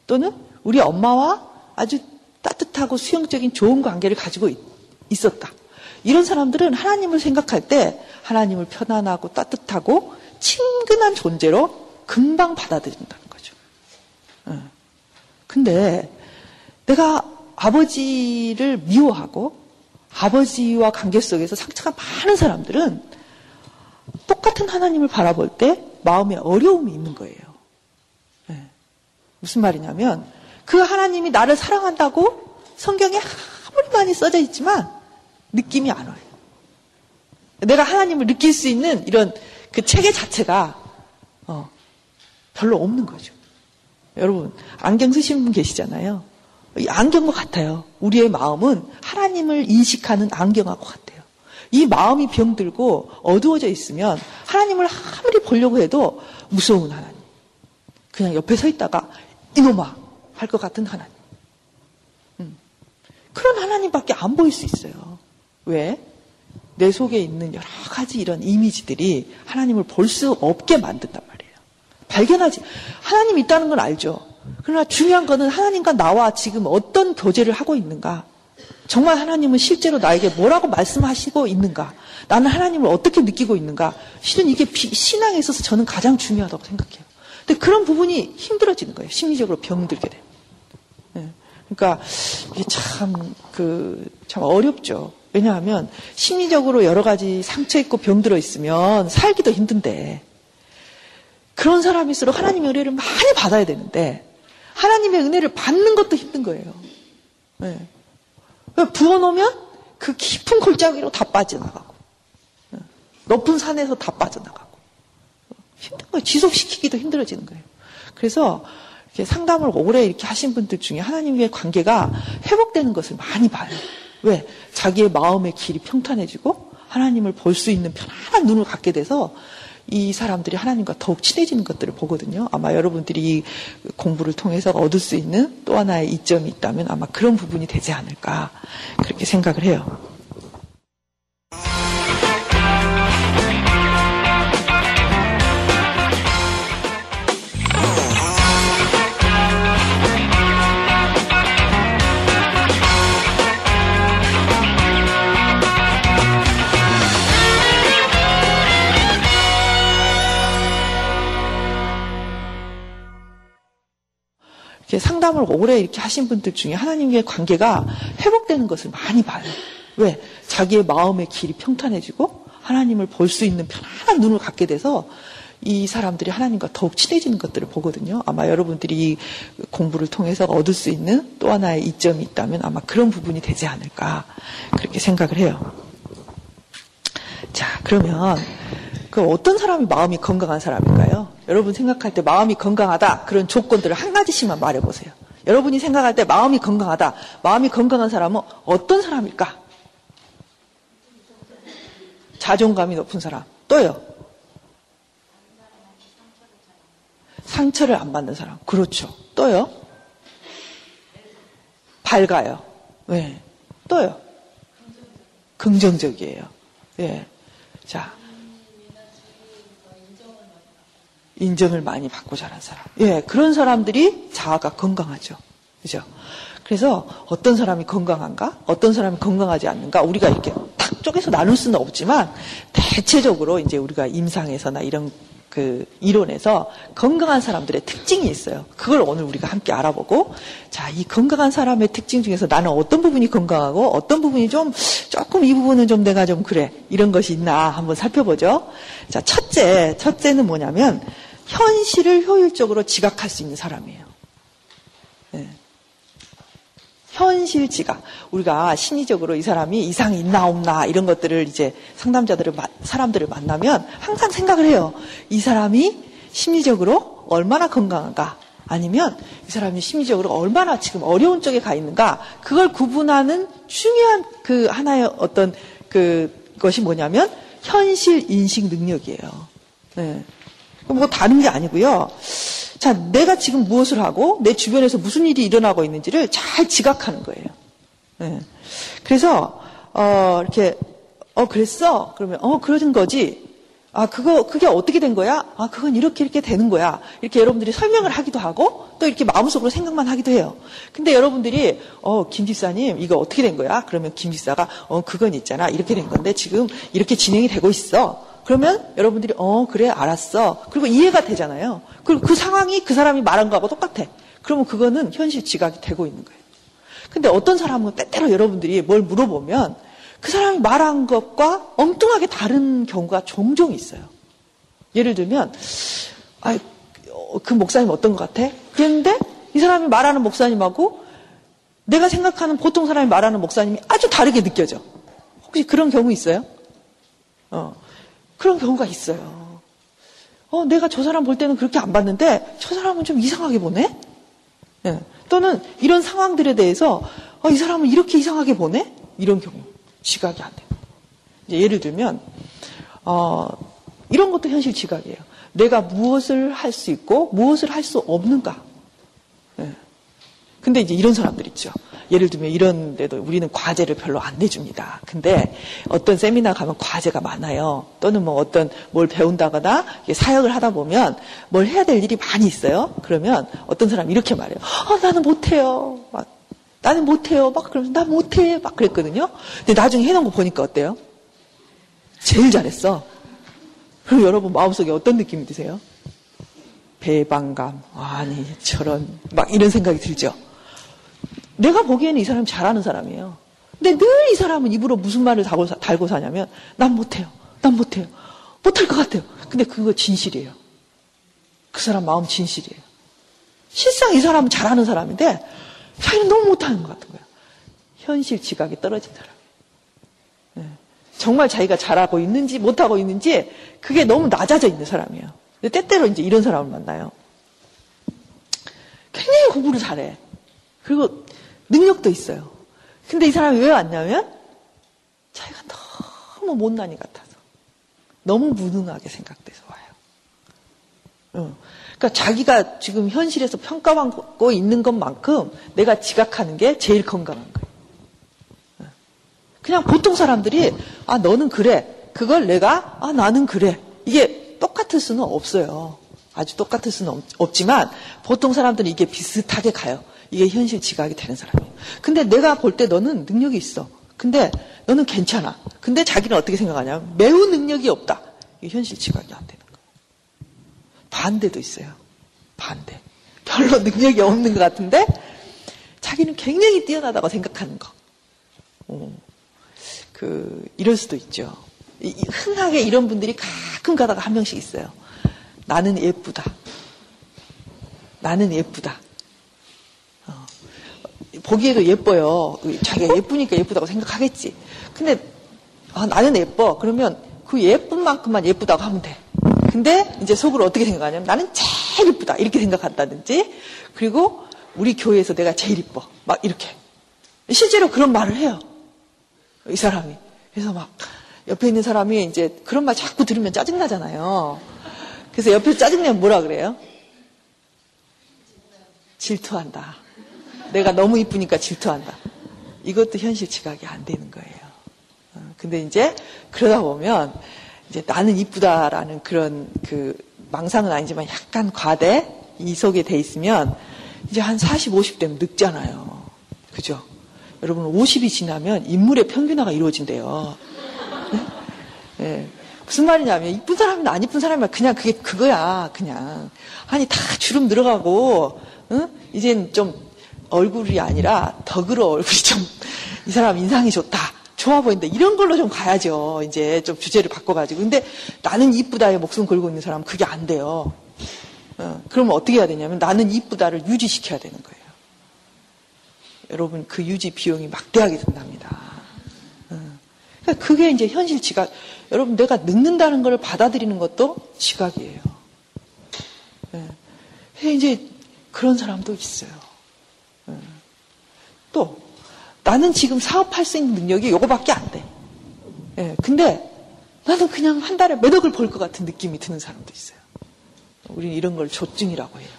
또는 우리 엄마와 아주 따뜻하고 수용적인 좋은 관계를 가지고 있, 었다 이런 사람들은 하나님을 생각할 때 하나님을 편안하고 따뜻하고 친근한 존재로 금방. 어. 근데 내가 아버지를 미워하고 아버지와 관계 속에서 상처가 많은 사람들은 똑같은 하나님을 바라볼 때 마음에 어려움이 있는 거예요. 네. 무슨 말이냐면 그 하나님이 나를 사랑한다고 성경에 아무리 많이 써져 있지만 느낌이 안 와요. 내가 하나님을 느낄 수 있는 이런 그 체계 자체가 어, 별로 없는 거죠. 여러분 안경 쓰시는 분 계시잖아요. 이 안경과 같아요. 우리의 마음은 하나님을 인식하는 안경하고 같아요. 이 마음이 병들고 어두워져 있으면 하나님을 아무리 보려고 해도 무서운 하나님. 그냥 옆에 서 있다가 이놈아 할 것 같은 하나님. 음. 그런 하나님밖에 안 보일 수 있어요. 왜? 내 속에 있는 여러 가지 이런 이미지들이 하나님을 볼 수 없게 만든단 말이에요. 발견하지. 하나님 있다는 건 알죠. 그러나 중요한 거는 하나님과 나와 지금 어떤 교제를 하고 있는가. 정말 하나님은 실제로 나에게 뭐라고 말씀하시고 있는가. 나는 하나님을 어떻게 느끼고 있는가. 실은 이게 신앙에 있어서 저는 가장 중요하다고 생각해요. 근데 그런 부분이 힘들어지는 거예요. 심리적으로 병들게 돼요. 네. 그러니까 이게 참, 그, 참 어렵죠. 왜냐하면 심리적으로 여러 가지 상처 있고 병들어 있으면 살기도 힘든데 그런 사람일수록 하나님의 은혜를 많이 받아야 되는데 하나님의 은혜를 받는 것도 힘든 거예요. 네. 부어놓으면 그 깊은 골짜기로 다 빠져나가고 네. 높은 산에서 다 빠져나가고 힘든 거예요. 지속시키기도 힘들어지는 거예요. 그래서 상담을 오래 이렇게 하신 분들 중에 하나님과의 관계가 회복되는 것을 많이 봐요. 왜? 자기의 마음의 길이 평탄해지고 하나님을 볼 수 있는 편안한 눈을 갖게 돼서 이 사람들이 하나님과 더욱 친해지는 것들을 보거든요. 아마 여러분들이 이 공부를 통해서 얻을 수 있는 또 하나의 이점이 있다면 아마 그런 부분이 되지 않을까 그렇게 생각을 해요. 이렇게 상담을 오래 이렇게 하신 분들 중에 하나님과의 관계가 회복되는 것을 많이 봐요. 왜? 자기의 마음의 길이 평탄해지고 하나님을 볼 수 있는 편안한 눈을 갖게 돼서 이 사람들이 하나님과 더욱 친해지는 것들을 보거든요. 아마 여러분들이 공부를 통해서 얻을 수 있는 또 하나의 이점이 있다면 아마 그런 부분이 되지 않을까 그렇게 생각을 해요. 자, 그러면 그 어떤 사람이 마음이 건강한 사람일까요? 여러분 생각할 때 마음이 건강하다 그런 조건들을 한 가지씩만 말해보세요. 여러분이 생각할 때 마음이 건강하다, 마음이 건강한 사람은 어떤 사람일까? 자존감이 높은 사람. 또요. 상처를 안 받는 사람. 그렇죠. 또요. 밝아요. 네. 또요. 긍정적이에요. 예. 네. 자, 인정을 많이 받고 자란 사람. 예, 그런 사람들이 자아가 건강하죠. 그죠? 그래서 어떤 사람이 건강한가? 어떤 사람이 건강하지 않는가? 우리가 이렇게 탁 쪼개서 나눌 수는 없지만 대체적으로 이제 우리가 임상에서나 이런 그 이론에서 건강한 사람들의 특징이 있어요. 그걸 오늘 우리가 함께 알아보고 자, 이 건강한 사람의 특징 중에서 나는 어떤 부분이 건강하고 어떤 부분이 좀 조금 이 부분은 좀 내가 좀 그래. 이런 것이 있나 한번 살펴보죠. 자, 첫째, 첫째는 뭐냐면 현실을 효율적으로 지각할 수 있는 사람이에요. 네. 현실 지각. 우리가 심리적으로 이 사람이 이상이 있나 없나 이런 것들을 이제 상담자들을 사람들을 만나면 항상 생각을 해요. 이 사람이 심리적으로 얼마나 건강한가 아니면 이 사람이 심리적으로 얼마나 지금 어려운 쪽에 가 있는가 그걸 구분하는 중요한 그 하나의 어떤 그 것이 뭐냐면 현실 인식 능력이에요. 네. 뭐 다른 게 아니고요. 자, 내가 지금 무엇을 하고 내 주변에서 무슨 일이 일어나고 있는지를 잘 지각하는 거예요. 네. 그래서 어, 이렇게 어 그랬어. 그러면 어 그러는 거지. 아 그거 그게 어떻게 된 거야? 아 그건 이렇게 이렇게 되는 거야. 이렇게 여러분들이 설명을 하기도 하고 또 이렇게 마음속으로 생각만 하기도 해요. 근데 여러분들이 어 김집사님 이거 어떻게 된 거야? 그러면 김집사가 어 그건 있잖아 이렇게 된 건데 지금 이렇게 진행이 되고 있어. 그러면 여러분들이 어 그래 알았어. 그리고 이해가 되잖아요. 그리고 그 상황이 그 사람이 말한 거하고 똑같아. 그러면 그거는 현실 지각이 되고 있는 거예요. 근데 어떤 사람은 때때로 여러분들이 뭘 물어보면 그 사람이 말한 것과 엉뚱하게 다른 경우가 종종 있어요. 예를 들면 아, 그 목사님 어떤 것 같아? 그런데 이 사람이 말하는 목사님하고 내가 생각하는 보통 사람이 말하는 목사님이 아주 다르게 느껴져. 혹시 그런 경우 있어요? 어. 그런 경우가 있어요. 어, 내가 저 사람 볼 때는 그렇게 안 봤는데 저 사람은 좀 이상하게 보네? 네. 또는 이런 상황들에 대해서 어, 이 사람은 이렇게 이상하게 보네? 이런 경우. 지각이 안 돼요. 예를 들면, 어, 이런 것도 현실 지각이에요. 내가 무엇을 할 수 있고 무엇을 할 수 없는가. 네. 근데 이제 이런 사람들 있죠. 예를 들면 이런 데도 우리는 과제를 별로 안 내줍니다. 근데 어떤 세미나 가면 과제가 많아요. 또는 뭐 어떤 뭘 배운다거나 사역을 하다 보면 뭘 해야 될 일이 많이 있어요. 그러면 어떤 사람이 이렇게 말해요. 아, 나는 못해요. 막, 나는 못해요. 막 그러면서 나 못해. 막 그랬거든요. 근데 나중에 해놓은 거 보니까 어때요? 제일 잘했어. 그럼 여러분 마음속에 어떤 느낌이 드세요? 배반감. 아니, 저런, 막 이런 생각이 들죠. 내가 보기에는 이 사람 잘하는 사람이에요. 근데 늘 이 사람은 입으로 무슨 말을 달고, 달고 사냐면, 난 못해요. 난 못해요. 못할 것 같아요. 근데 그거 진실이에요. 그 사람 마음 진실이에요. 실상 이 사람은 잘하는 사람인데, 자기는 너무 못하는 것 같은 거예요. 현실 지각이 떨어진 사람. 네. 정말 자기가 잘하고 있는지 못하고 있는지 그게 너무 낮아져 있는 사람이에요. 때때로 이제 이런 사람을 만나요. 굉장히 공부를 잘해. 그리고 능력도 있어요. 근데 이 사람이 왜 왔냐면 자기가 너무 못난이 같아서 너무 무능하게 생각돼서 와요. 어. 그러니까 자기가 지금 현실에서 평가받고 있는 것만큼 내가 지각하는 게 제일 건강한 거예요. 어. 그냥 보통 사람들이 아 너는 그래 그걸 내가 아 나는 그래 이게 똑같을 수는 없어요. 아주 똑같을 수는 없 지만 보통 사람들은 이게 비슷하게 가요. 이게 현실 지각이 되는 사람이에요. 근데 내가 볼 때 너는 능력이 있어. 근데 너는 괜찮아. 근데 자기는 어떻게 생각하냐면 매우 능력이 없다. 이게 현실 지각이 안 되는 거예요. 반대도 있어요. 반대. 별로 능력이 없는 것 같은데 자기는 굉장히 뛰어나다고 생각하는 거. 어, 그 이럴 수도 있죠. 흔하게 이런 분들이 가끔 가다가 한 명씩 있어요. 나는 예쁘다. 나는 예쁘다. 보기에도 예뻐요. 자기가 예쁘니까 예쁘다고 생각하겠지. 근데 아, 나는 예뻐. 그러면 그 예쁜 만큼만 예쁘다고 하면 돼. 근데 이제 속으로 어떻게 생각하냐면 나는 제일 예쁘다. 이렇게 생각한다든지 그리고 우리 교회에서 내가 제일 예뻐. 막 이렇게. 실제로 그런 말을 해요. 이 사람이. 그래서 막 옆에 있는 사람이 이제 그런 말 자꾸 들으면 짜증 나잖아요. 그래서 옆에서 짜증내면 뭐라 그래요? 질투한다. 내가 너무 이쁘니까 질투한다. 이것도 현실 지각이 안 되는 거예요. 어, 근데 이제 그러다 보면 이제 나는 이쁘다라는 그런 그 망상은 아니지만 약간 과대 이 속에 돼 있으면 이제 한 40, 50대면 늙잖아요. 그죠? 여러분 50이 지나면 인물의 평균화가 이루어진대요. 네? 네. 무슨 말이냐면 이쁜 사람이나 안 이쁜 사람이나 그냥 그게 그거야 그냥 아니 다 주름 늘어가고 응? 이젠 좀 얼굴이 아니라 덕으로 얼굴이 좀 이 사람 인상이 좋다 좋아 보인다 이런 걸로 좀 가야죠 이제 좀 주제를 바꿔가지고 근데 나는 이쁘다에 목숨 걸고 있는 사람은 그게 안 돼요 어, 그러면 어떻게 해야 되냐면 나는 이쁘다를 유지시켜야 되는 거예요 여러분 그 유지 비용이 막대하게 든답니다 어. 그러니까 그게 이제 현실 지각 여러분 내가 늙는다는 걸 받아들이는 것도 지각이에요. 네. 이제 그런 사람도 있어요. 네. 또 나는 지금 사업할 수 있는 능력이 요거밖에 안 돼. 네. 근데 나는 그냥 한 달에 몇 억을 벌 것 같은 느낌이 드는 사람도 있어요. 우리는 이런 걸 조증이라고 해요.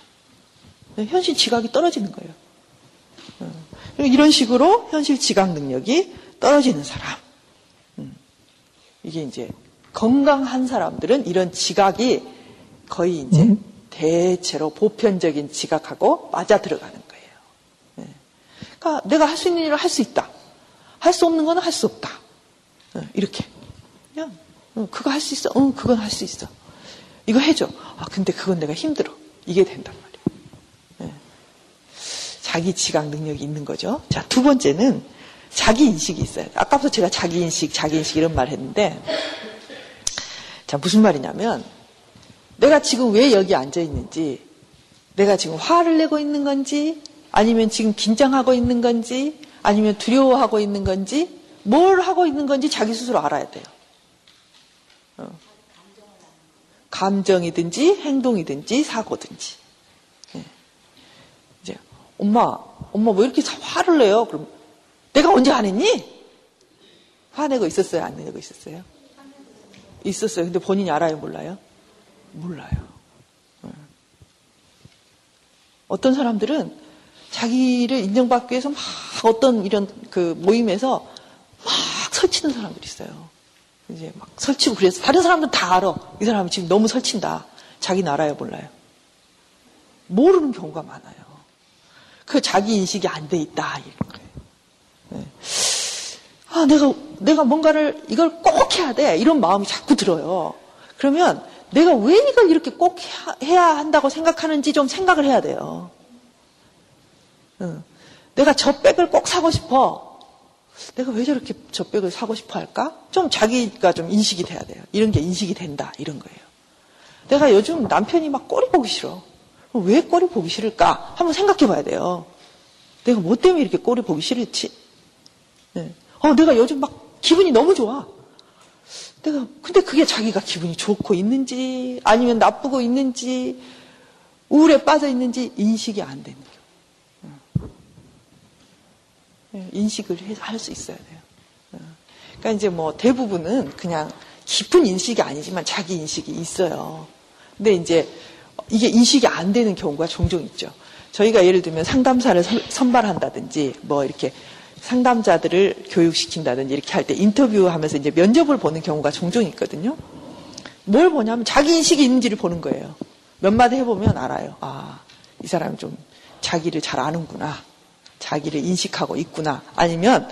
현실 지각이 떨어지는 거예요. 이런 식으로 현실 지각 능력이 떨어지는 사람. 이게 이제 건강한 사람들은 이런 지각이 거의 이제 음? 대체로 보편적인 지각하고 맞아 들어가는 거예요. 네. 그러니까 내가 할 수 있는 일을 할 수 있다. 할 수 없는 거는 할 수 없다. 네. 이렇게. 그냥 어, 그거 할 수 있어. 응, 그건 할 수 있어. 이거 해줘. 아, 근데 그건 내가 힘들어. 이게 된단 말이에요. 네. 자기 지각 능력이 있는 거죠. 자, 두 번째는 자기 인식이 있어요. 아까부터 제가 자기 인식, 자기 인식 이런 말 했는데, 자, 무슨 말이냐면, 내가 지금 왜 여기 앉아 있는지, 내가 지금 화를 내고 있는 건지, 아니면 지금 긴장하고 있는 건지, 아니면 두려워하고 있는 건지, 뭘 하고 있는 건지 자기 스스로 알아야 돼요. 어. 감정이든지, 행동이든지, 사고든지. 네. 이제, 엄마, 엄마 왜 이렇게 화를 내요? 그럼, 내가 언제 안 했니? 화내고 있었어요? 안 내고 있었어요? 있었어요. 근데 본인이 알아요? 몰라요? 몰라요. 네. 어떤 사람들은 자기를 인정받기 위해서 막 어떤 이런 그 모임에서 막 설치는 사람들이 있어요. 이제 막 설치고 그래서 다른 사람들 다 알아. 이 사람이 지금 너무 설친다. 자기는 알아요? 몰라요? 모르는 경우가 많아요. 그 자기 인식이 안 돼 있다. 이런 거예요. 네. 아, 내가, 내가 뭔가를 이걸 꼭 해야 돼. 이런 마음이 자꾸 들어요. 그러면 내가 왜 이걸 이렇게 꼭 해야 한다고 생각하는지 좀 생각을 해야 돼요. 응. 내가 저 백을 꼭 사고 싶어. 내가 왜 저렇게 저 백을 사고 싶어 할까? 좀 자기가 좀 인식이 돼야 돼요. 이런 게 인식이 된다. 이런 거예요. 내가 요즘 남편이 막 꼬리 보기 싫어. 왜 꼬리 보기 싫을까? 한번 생각해 봐야 돼요. 내가 뭐 때문에 이렇게 꼬리 보기 싫을지? 네. 어, 내가 요즘 막 기분이 너무 좋아. 내가, 근데 그게 자기가 기분이 좋고 있는지, 아니면 나쁘고 있는지, 우울에 빠져 있는지 인식이 안 되는 경우. 네, 인식을 할 수 있어야 돼요. 네. 그러니까 이제 뭐 대부분은 그냥 깊은 인식이 아니지만 자기 인식이 있어요. 근데 이제 이게 인식이 안 되는 경우가 종종 있죠. 저희가 예를 들면 상담사를 선발한다든지 뭐 이렇게 상담자들을 교육시킨다든지 이렇게 할 때 인터뷰하면서 이제 면접을 보는 경우가 종종 있거든요. 뭘 보냐면 자기 인식이 있는지를 보는 거예요. 몇 마디 해보면 알아요. 아, 이 사람이 좀 자기를 잘 아는구나. 자기를 인식하고 있구나. 아니면,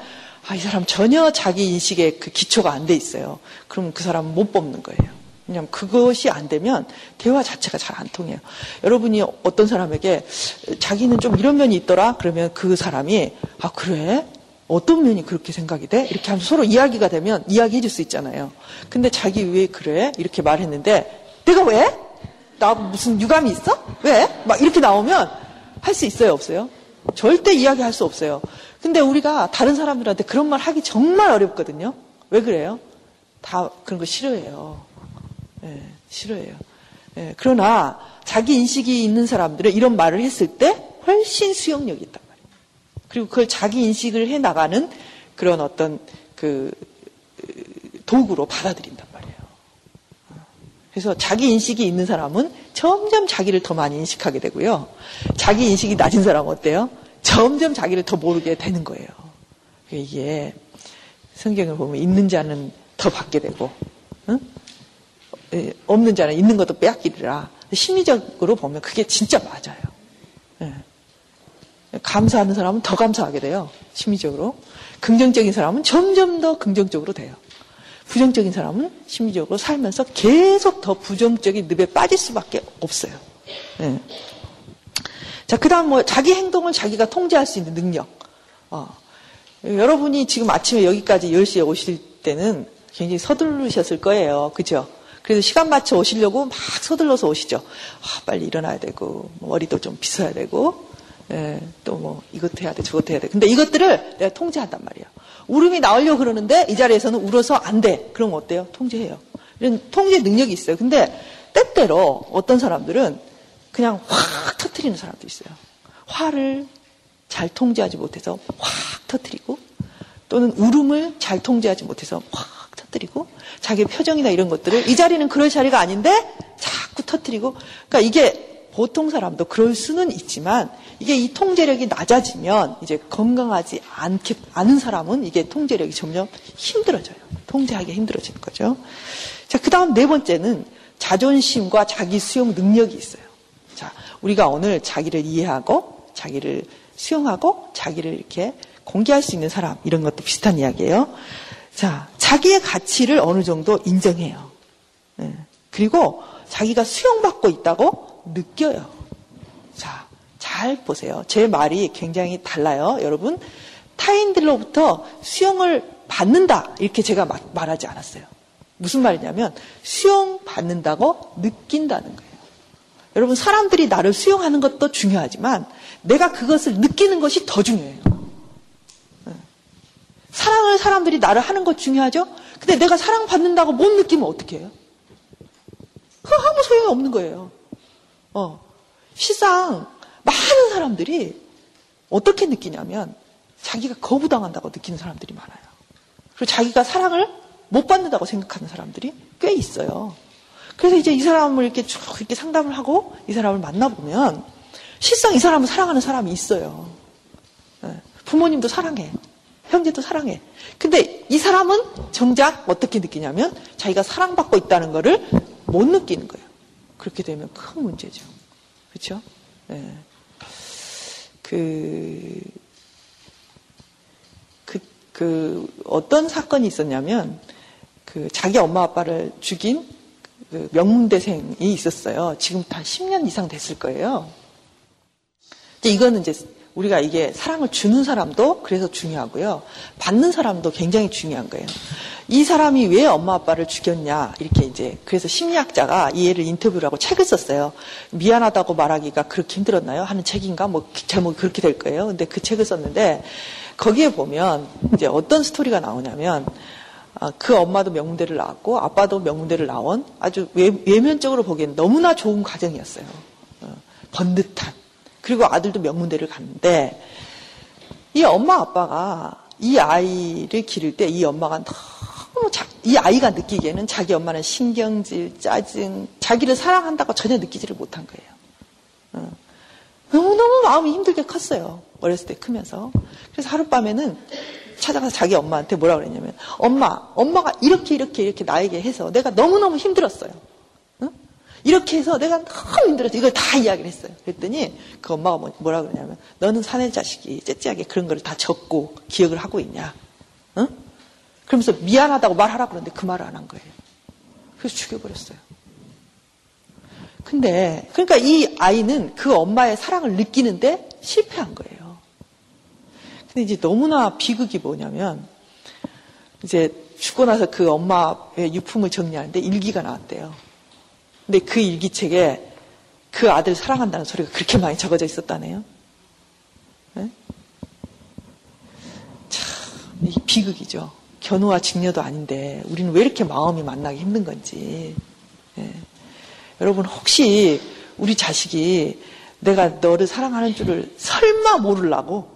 아, 이 사람 전혀 자기 인식에 그 기초가 안 돼 있어요. 그러면 그 사람은 못 뽑는 거예요. 왜냐하면 그것이 안 되면 대화 자체가 잘 안 통해요. 여러분이 어떤 사람에게 자기는 좀 이런 면이 있더라? 그러면 그 사람이, 아, 그래? 어떤 면이 그렇게 생각이 돼? 이렇게 하면 서로 이야기가 되면 이야기해 줄 수 있잖아요. 근데 자기 왜 그래? 이렇게 말했는데 내가 왜? 나 무슨 유감이 있어? 왜? 막 이렇게 나오면 할 수 있어요? 없어요? 절대 이야기할 수 없어요. 근데 우리가 다른 사람들한테 그런 말 하기 정말 어렵거든요. 왜 그래요? 다 그런 거 싫어해요. 네, 싫어해요. 네, 그러나 자기 인식이 있는 사람들은 이런 말을 했을 때 훨씬 수용력이 있다. 그리고 그걸 자기 인식을 해 나가는 그런 어떤 그 도구로 받아들인단 말이에요. 그래서 자기 인식이 있는 사람은 점점 자기를 더 많이 인식하게 되고요. 자기 인식이 낮은 사람은 어때요? 점점 자기를 더 모르게 되는 거예요. 이게 성경을 보면 있는 자는 더 받게 되고, 응? 없는 자는 있는 것도 빼앗기리라. 심리적으로 보면 그게 진짜 맞아요. 네. 감사하는 사람은 더 감사하게 돼요. 심리적으로. 긍정적인 사람은 점점 더 긍정적으로 돼요. 부정적인 사람은 심리적으로 살면서 계속 더 부정적인 늪에 빠질 수밖에 없어요. 예. 자, 그 다음 뭐, 자기 행동을 자기가 통제할 수 있는 능력. 어. 여러분이 지금 아침에 여기까지 10시에 오실 때는 굉장히 서두르셨을 거예요. 그죠? 그래서 시간 맞춰 오시려고 막 서둘러서 오시죠. 아, 빨리 일어나야 되고, 뭐 머리도 좀 빗어야 되고, 예, 또 뭐, 이것도 해야 돼, 저것도 해야 돼. 근데 이것들을 내가 통제한단 말이에요. 울음이 나오려고 그러는데 이 자리에서는 울어서 안 돼. 그럼 어때요? 통제해요. 이런 통제 능력이 있어요. 근데 때때로 어떤 사람들은 그냥 확 터트리는 사람도 있어요. 화를 잘 통제하지 못해서 확 터트리고 또는 울음을 잘 통제하지 못해서 확 터트리고 자기 표정이나 이런 것들을 이 자리는 그럴 자리가 아닌데 자꾸 터트리고 그러니까 이게 보통 사람도 그럴 수는 있지만 이게 이 통제력이 낮아지면 이제 건강하지 않게 않은 사람은 이게 통제력이 점점 힘들어져요. 통제하기 힘들어지는 거죠. 자, 그다음 네 번째는 자존심과 자기 수용 능력이 있어요. 자, 우리가 오늘 자기를 이해하고 자기를 수용하고 자기를 이렇게 공개할 수 있는 사람 이런 것도 비슷한 이야기예요. 자, 자기의 가치를 어느 정도 인정해요. 네. 그리고 자기가 수용받고 있다고 느껴요. 자, 잘 보세요. 제 말이 굉장히 달라요. 여러분, 타인들로부터 수용을 받는다. 이렇게 제가 말하지 않았어요. 무슨 말이냐면, 수용받는다고 느낀다는 거예요. 여러분, 사람들이 나를 수용하는 것도 중요하지만, 내가 그것을 느끼는 것이 더 중요해요. 네. 사랑을 사람들이 나를 하는 것 중요하죠? 근데 내가 사랑받는다고 못 느끼면 어떻게 해요? 그거 아무 소용이 없는 거예요. 어. 실상, 많은 사람들이 어떻게 느끼냐면, 자기가 거부당한다고 느끼는 사람들이 많아요. 그리고 자기가 사랑을 못 받는다고 생각하는 사람들이 꽤 있어요. 그래서 이제 이 사람을 이렇게 쭉 이렇게 상담을 하고 이 사람을 만나보면 실상 이 사람은 사랑하는 사람이 있어요. 예. 부모님도 사랑해. 형제도 사랑해. 근데 이 사람은 정작 어떻게 느끼냐면 자기가 사랑받고 있다는 것을 못 느끼는 거예요. 그렇게 되면 큰 문제죠. 그렇죠? 네. 그, 그, 그, 어떤 사건이 있었냐면, 그, 자기 엄마 아빠를 죽인 그 명문대생이 있었어요. 지금부터 한 10년 이상 됐을 거예요. 이거는 이제 우리가 이게 사랑을 주는 사람도 그래서 중요하고요. 받는 사람도 굉장히 중요한 거예요. 이 사람이 왜 엄마 아빠를 죽였냐 이렇게 이제 그래서 심리학자가 이 애를 인터뷰를 하고 책을 썼어요. 미안하다고 말하기가 그렇게 힘들었나요? 하는 책인가 뭐 제목이 그렇게 될 거예요. 근데 그 책을 썼는데 거기에 보면 이제 어떤 스토리가 나오냐면 아, 그 엄마도 명문대를 나왔고 아빠도 명문대를 나온 아주 외, 면적으로 보기엔 너무나 좋은 가정이었어요. 어, 번듯한. 그리고 아들도 명문대를 갔는데 이 엄마 아빠가 이 아이를 기를 때 이 엄마가 너무 자, 이 아이가 느끼기에는 자기 엄마는 신경질, 짜증, 자기를 사랑한다고 전혀 느끼지를 못한 거예요. 어. 너무너무 마음이 힘들게 컸어요. 어렸을 때 크면서. 그래서 하룻밤에는 찾아가서 자기 엄마한테 뭐라 그랬냐면 엄마, 엄마가 이렇게 이렇게 이렇게 나에게 해서 내가 너무너무 힘들었어요. 응? 이렇게 해서 내가 너무 힘들었어. 이걸 다 이야기를 했어요. 그랬더니 그 엄마가 뭐, 뭐라 그러냐면 너는 사내 자식이 째째하게 그런 걸 다 적고 기억을 하고 있냐. 응? 그러면서 미안하다고 말하라 그러는데 그 말을 안 한 거예요. 그래서 죽여버렸어요. 근데 그러니까 이 아이는 그 엄마의 사랑을 느끼는데 실패한 거예요. 근데 이제 너무나 비극이 뭐냐면 이제 죽고 나서 그 엄마의 유품을 정리하는데 일기가 나왔대요. 근데 그 일기책에 그 아들 사랑한다는 소리가 그렇게 많이 적어져 있었다네요. 네? 참, 이 비극이죠. 견우와 직녀도 아닌데 우리는 왜 이렇게 마음이 만나기 힘든 건지. 네. 여러분 혹시 우리 자식이 내가 너를 사랑하는 줄을 설마 모르려고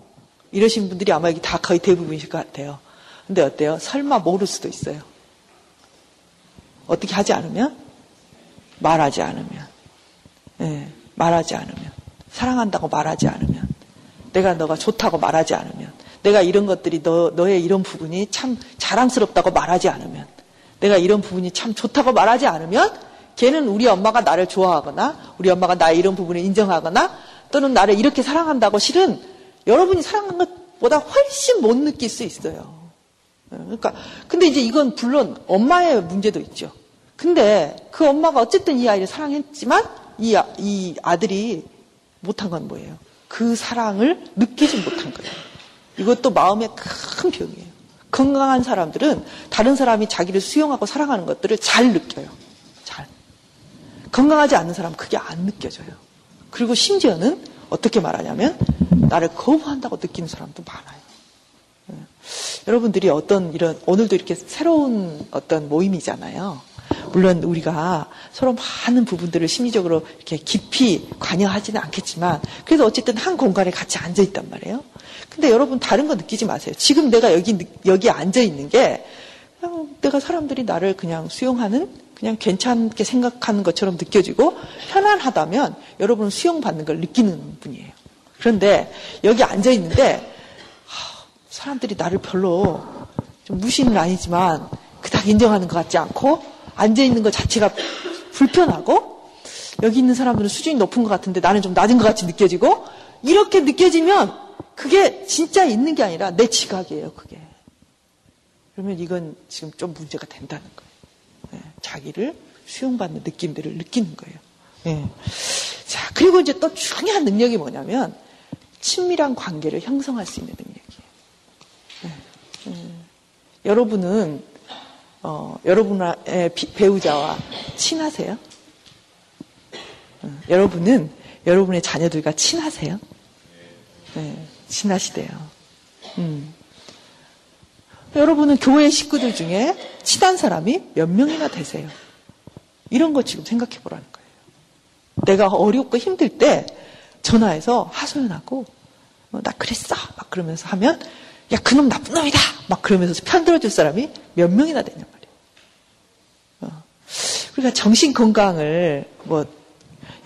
이러신 분들이 아마 여기 다 거의 대부분이실 것 같아요. 근데 어때요? 설마 모를 수도 있어요. 어떻게 하지 않으면? 말하지 않으면. 네, 말하지 않으면. 사랑한다고 말하지 않으면. 내가 너가 좋다고 말하지 않으면. 내가 이런 것들이 너, 너의 이런 부분이 참 자랑스럽다고 말하지 않으면. 내가 이런 부분이 참 좋다고 말하지 않으면 걔는 우리 엄마가 나를 좋아하거나 우리 엄마가 나의 이런 부분을 인정하거나 또는 나를 이렇게 사랑한다고 실은 여러분이 사랑한 것보다 훨씬 못 느낄 수 있어요. 그러니까 근데 이제 이건 물론 엄마의 문제도 있죠. 근데 그 엄마가 어쨌든 이 아이를 사랑했지만 이, 아, 이 아들이 못한 건 뭐예요? 그 사랑을 느끼지 못한 거예요. 이것도 마음의 큰 병이에요. 건강한 사람들은 다른 사람이 자기를 수용하고 사랑하는 것들을 잘 느껴요. 잘. 건강하지 않은 사람은 그게 안 느껴져요. 그리고 심지어는 어떻게 말하냐면 나를 거부한다고 느끼는 사람도 많아요. 네. 여러분들이 어떤 이런 오늘도 이렇게 새로운 어떤 모임이잖아요. 물론 우리가 서로 많은 부분들을 심리적으로 이렇게 깊이 관여하지는 않겠지만 그래도 어쨌든 한 공간에 같이 앉아 있단 말이에요. 근데 여러분 다른 거 느끼지 마세요. 지금 내가 여기 여기 앉아 있는 게 내가 사람들이 나를 그냥 수용하는 그냥 괜찮게 생각하는 것처럼 느껴지고 편안하다면 여러분은 수용받는 걸 느끼는 분이에요. 그런데 여기 앉아 있는데 사람들이 나를 별로 좀 무시는 아니지만 그닥 인정하는 것 같지 않고 앉아 있는 것 자체가 불편하고 여기 있는 사람들은 수준이 높은 것 같은데 나는 좀 낮은 것 같이 느껴지고 이렇게 느껴지면 그게 진짜 있는 게 아니라 내 지각이에요, 그게. 그러면 이건 지금 좀 문제가 된다는 거예요. 네, 자기를 수용받는 느낌들을 느끼는 거예요. 네. 자, 그리고 이제 또 중요한 능력이 뭐냐면 친밀한 관계를 형성할 수 있는 능력이에요. 네. 음. 여러분은 어, 여러분의 배우자와 친하세요? 어, 여러분은 여러분의 자녀들과 친하세요? 네, 친하시대요. 음. 여러분은 교회 식구들 중에 친한 사람이 몇 명이나 되세요? 이런 거 지금 생각해 보라는 거예요. 내가 어렵고 힘들 때 전화해서 하소연하고 어, 나 그랬어 막 그러면서 하면 야 그놈 나쁜 놈이다 막 그러면서 편 들어줄 사람이 몇 명이나 되냐 말이에요. 어. 그러니까 정신 건강을 뭐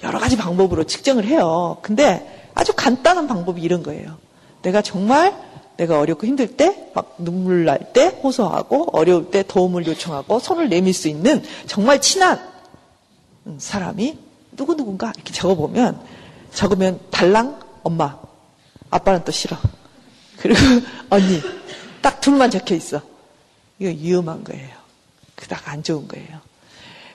여러 가지 방법으로 측정을 해요. 근데 아주 간단한 방법이 이런 거예요. 내가 정말 내가 어렵고 힘들 때 막 눈물 날 때 호소하고 어려울 때 도움을 요청하고 손을 내밀 수 있는 정말 친한 사람이 누구누군가 이렇게 적어보면 적으면 달랑 엄마 아빠는 또 싫어 그리고 언니 딱 둘만 적혀 있어 이거 위험한 거예요 그닥 안 좋은 거예요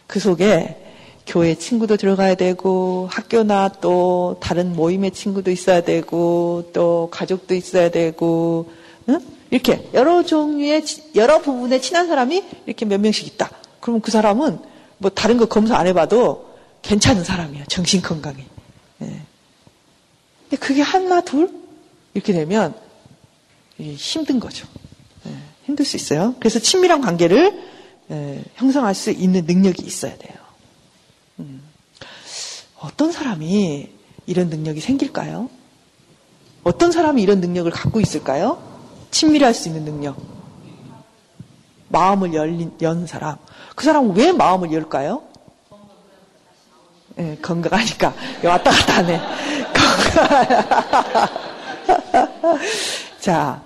그 속에 교회 친구도 들어가야 되고 학교나 또 다른 모임의 친구도 있어야 되고 또 가족도 있어야 되고 응? 이렇게 여러 종류의 여러 부분에 친한 사람이 이렇게 몇 명씩 있다. 그러면 그 사람은 뭐 다른 거 검사 안 해봐도 괜찮은 사람이야 정신 건강이. 예. 근데 그게 하나 둘 이렇게 되면 힘든 거죠. 예. 힘들 수 있어요. 그래서 친밀한 관계를 예, 형성할 수 있는 능력이 있어야 돼요. 음. 어떤 사람이 이런 능력이 생길까요? 어떤 사람이 이런 능력을 갖고 있을까요? 친밀할 수 있는 능력. 마음을 열린, 연 사람. 그 사람은 왜 마음을 열까요? 네, 건강하니까. 왔다 갔다 하네. 자,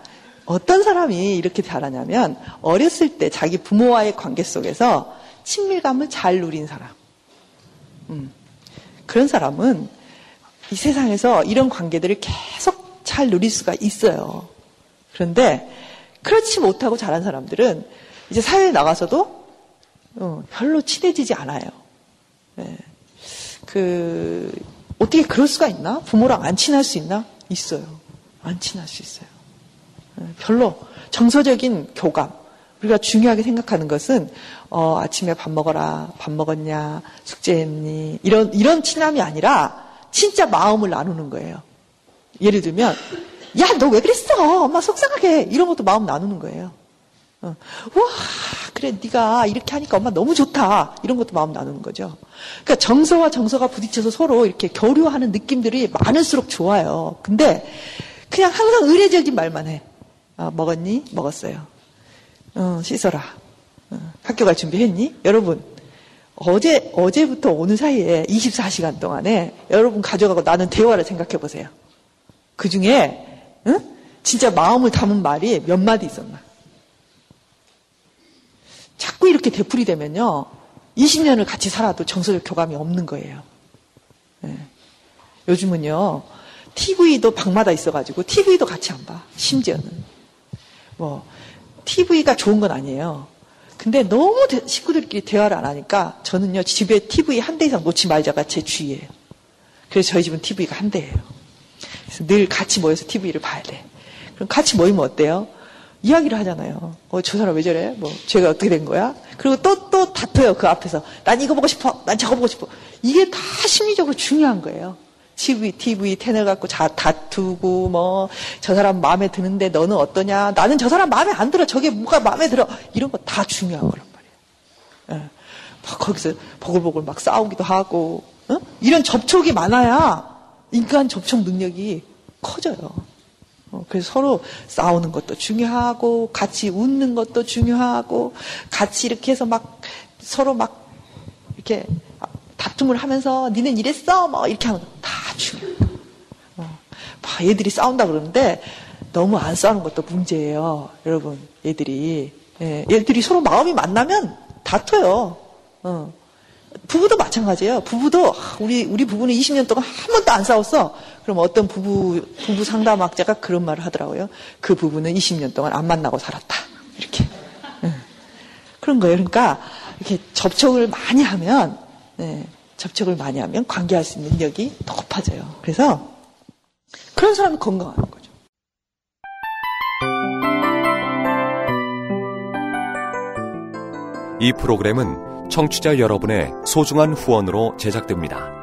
어떤 사람이 이렇게 잘하냐면, 어렸을 때 자기 부모와의 관계 속에서 친밀감을 잘 누린 사람. 음. 그런 사람은 이 세상에서 이런 관계들을 계속 잘 누릴 수가 있어요. 그런데 그렇지 못하고 자란 사람들은 이제 사회에 나가서도 어, 별로 친해지지 않아요. 네. 그 어떻게 그럴 수가 있나? 부모랑 안 친할 수 있나? 있어요. 안 친할 수 있어요. 네. 별로 정서적인 교감. 우리가 중요하게 생각하는 것은 어, 아침에 밥 먹어라, 밥 먹었냐, 숙제했니 이런 이런 친함이 아니라 진짜 마음을 나누는 거예요. 예를 들면 야, 너 왜 그랬어? 엄마 속상하게. 이런 것도 마음 나누는 거예요. 어. 와, 그래, 네가 이렇게 하니까 엄마 너무 좋다. 이런 것도 마음 나누는 거죠. 그러니까 정서와 정서가 부딪혀서 서로 이렇게 교류하는 느낌들이 많을수록 좋아요. 근데 그냥 항상 의례적인 말만 해. 어, 먹었니? 먹었어요. 어, 씻어라. 어, 학교 갈 준비했니? 여러분, 어제, 어제부터 오늘 사이에 24시간 동안에 여러분 가져가고 나는 대화를 생각해 보세요. 그 중에 응? 진짜 마음을 담은 말이 몇 마디 있었나? 자꾸 이렇게 되풀이 되면요. 20년을 같이 살아도 정서적 교감이 없는 거예요. 네. 요즘은요. TV도 방마다 있어가지고 TV도 같이 안 봐. 심지어는. 뭐 TV가 좋은 건 아니에요. 근데 너무 대- 식구들끼리 대화를 안 하니까 저는요 집에 TV 한 대 이상 놓지 말자가 제 주의예요. 그래서 저희 집은 TV가 한 대예요. 그래서 늘 같이 모여서 TV를 봐야 돼. 그럼 같이 모이면 어때요? 이야기를 하잖아요. 어, 저 사람 왜 저래? 뭐, 죄가 어떻게 된 거야? 그리고 또, 또 다퉈요, 그 앞에서. 난 이거 보고 싶어. 난 저거 보고 싶어. 이게 다 심리적으로 중요한 거예요. TV, TV 텐을 갖고 자, 다투고, 뭐, 저 사람 마음에 드는데 너는 어떠냐? 나는 저 사람 마음에 안 들어. 저게 뭐가 마음에 들어. 이런 거 다 중요한 거란 말이에요. 예. 막 거기서 보글보글 막 싸우기도 하고, 어? 이런 접촉이 많아야 인간 접촉 능력이 커져요. 어, 그래서 서로 싸우는 것도 중요하고, 같이 웃는 것도 중요하고, 같이 이렇게 해서 막 서로 막 이렇게 다툼을 하면서 니는 이랬어? 뭐 이렇게 거다 중요해요. 어, 막 얘들이 싸운다 그러는데 너무 안 싸우는 것도 문제예요. 여러분, 얘들이. 예, 얘들이 서로 마음이 만나면 다퉈요. 어. 부부도 마찬가지예요. 부부도 아, 우리 우리 부부는 20년 동안 한 번도 안 싸웠어. 그럼 어떤 부부 부부 상담학자가 그런 말을 하더라고요. 그 부부는 20년 동안 안 만나고 살았다. 이렇게 예. 그런 거예요. 그러니까 이렇게 접촉을 많이 하면 예, 접촉을 많이 하면 관계할 수 있는 능력이 높아져요. 그래서 그런 사람이 건강한 거죠. 이 프로그램은 청취자 여러분의 소중한 후원으로 제작됩니다.